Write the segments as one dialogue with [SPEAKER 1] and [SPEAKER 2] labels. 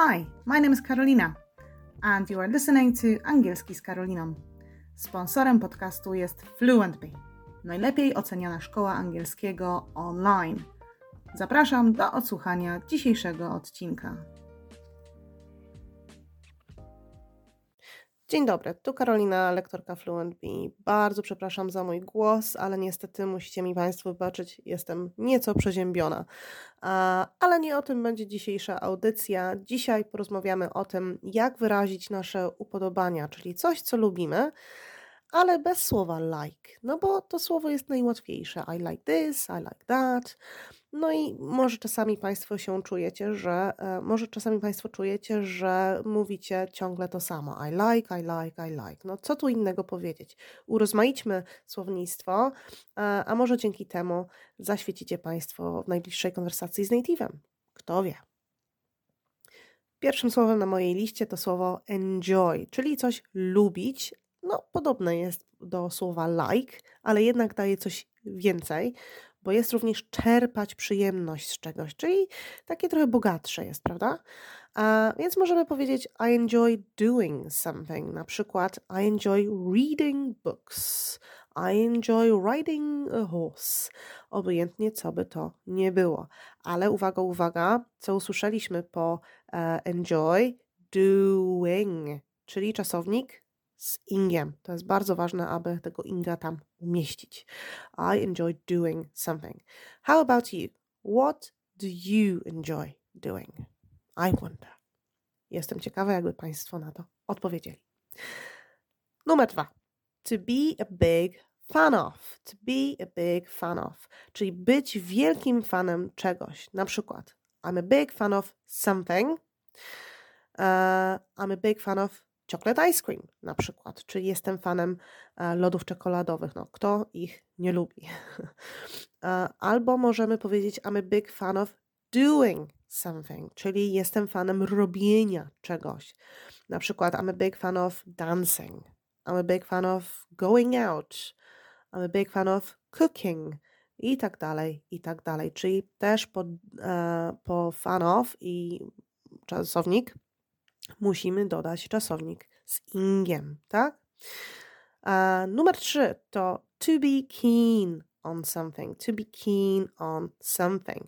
[SPEAKER 1] Hi, my name is Karolina and you are listening to Angielski z Karoliną. Sponsorem podcastu jest FluentBee, najlepiej oceniana szkoła angielskiego online. Zapraszam do odsłuchania dzisiejszego odcinka.
[SPEAKER 2] Dzień dobry, tu Karolina, lektorka FluentBee. Bardzo przepraszam za mój głos, ale niestety musicie mi Państwo wybaczyć, jestem nieco przeziębiona. Ale nie o tym będzie dzisiejsza audycja. Dzisiaj porozmawiamy o tym, jak wyrazić nasze upodobania, czyli coś, co lubimy, ale bez słowa like, no bo to słowo jest najłatwiejsze. I like this, I like that. No i może czasami Państwo się czujecie, że e, może czasami Państwo czujecie, że mówicie ciągle to samo. I like, I like, I like. No co tu innego powiedzieć? Urozmaićmy słownictwo, e, a może dzięki temu zaświecicie Państwo w najbliższej konwersacji z native'em. Kto wie? Pierwszym słowem na mojej liście to słowo enjoy, czyli coś lubić. No, podobne jest do słowa like, ale jednak daje coś więcej bo jest również czerpać przyjemność z czegoś, czyli takie trochę bogatsze jest, prawda? A więc możemy powiedzieć I enjoy doing something, na przykład I enjoy reading books, I enjoy riding a horse. Obojętnie co by to nie było. Ale uwaga, uwaga, co usłyszeliśmy po uh, enjoy doing, czyli czasownik z ingiem. To jest bardzo ważne, aby tego inga tam umieścić. I enjoy doing something. How about you? What do you enjoy doing? I wonder. Jestem ciekawa, jakby Państwo na to odpowiedzieli. Numer dwa. To be a big fan of. To be a big fan of. Czyli być wielkim fanem czegoś. Na przykład, I'm a big fan of something. Uh, I'm a big fan of chocolate ice cream na przykład, czyli jestem fanem e, lodów czekoladowych. No, kto ich nie lubi? E, albo możemy powiedzieć I'm a big fan of doing something, czyli jestem fanem robienia czegoś. Na przykład I'm a big fan of dancing. I'm a big fan of going out. I'm a big fan of cooking. I tak dalej, i tak dalej. Czyli też po, e, po fan of i czasownik musimy dodać czasownik z ingiem, tak? A numer trzy to to be keen on something, to be keen on something,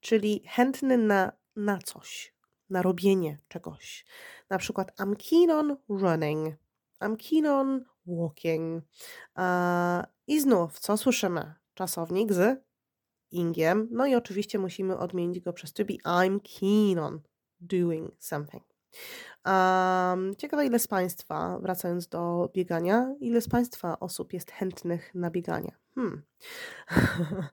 [SPEAKER 2] czyli chętny na, na coś, na robienie czegoś. Na przykład I'm keen on running, I'm keen on walking. I znów, co słyszymy? Czasownik z ingiem, no i oczywiście musimy odmienić go przez to be I'm keen on doing something. Um, ciekawe, ile z Państwa, wracając do biegania, ile z Państwa osób jest chętnych na bieganie? Hmm.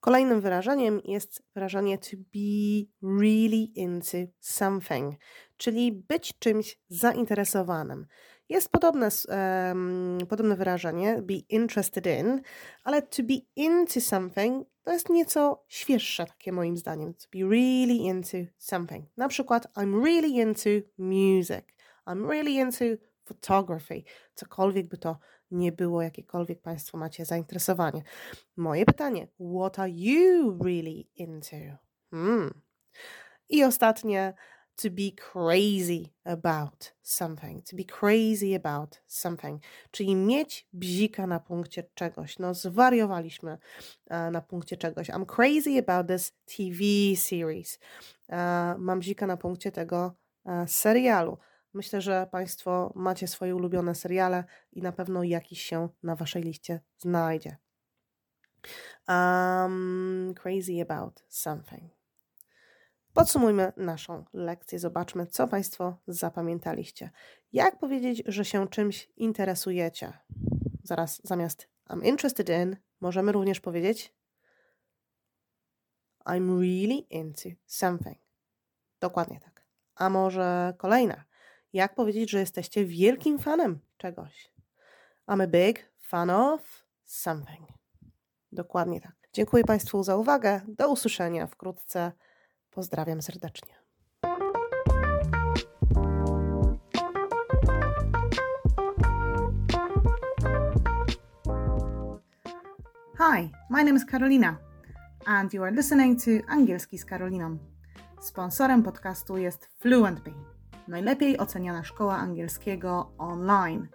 [SPEAKER 2] Kolejnym wyrażeniem jest wyrażenie to be really into something, czyli być czymś zainteresowanym. Jest podobne, um, podobne wyrażenie, be interested in, ale to be into something to jest nieco świeższe takie moim zdaniem. To be really into something. Na przykład I'm really into music. I'm really into photography. Cokolwiek by to nie było, jakiekolwiek Państwo macie zainteresowanie. Moje pytanie, what are you really into? Hmm. I ostatnie, to be crazy about something. To be crazy about something. Czyli mieć bzika na punkcie czegoś. No, zwariowaliśmy uh, na punkcie czegoś. I'm crazy about this TV series. Uh, mam bzika na punkcie tego uh, serialu. Myślę, że Państwo macie swoje ulubione seriale i na pewno jakiś się na Waszej liście znajdzie. Um, crazy about something. Podsumujmy naszą lekcję. Zobaczmy, co Państwo zapamiętaliście. Jak powiedzieć, że się czymś interesujecie? Zaraz zamiast I'm interested in, możemy również powiedzieć I'm really into something. Dokładnie tak. A może kolejna. Jak powiedzieć, że jesteście wielkim fanem czegoś? I'm a big fan of something. Dokładnie tak. Dziękuję Państwu za uwagę. Do usłyszenia wkrótce. Pozdrawiam serdecznie.
[SPEAKER 1] Hi, my name is Karolina and you are listening to Angielski z Karoliną. Sponsorem podcastu jest Fluentpay, najlepiej oceniana szkoła angielskiego online.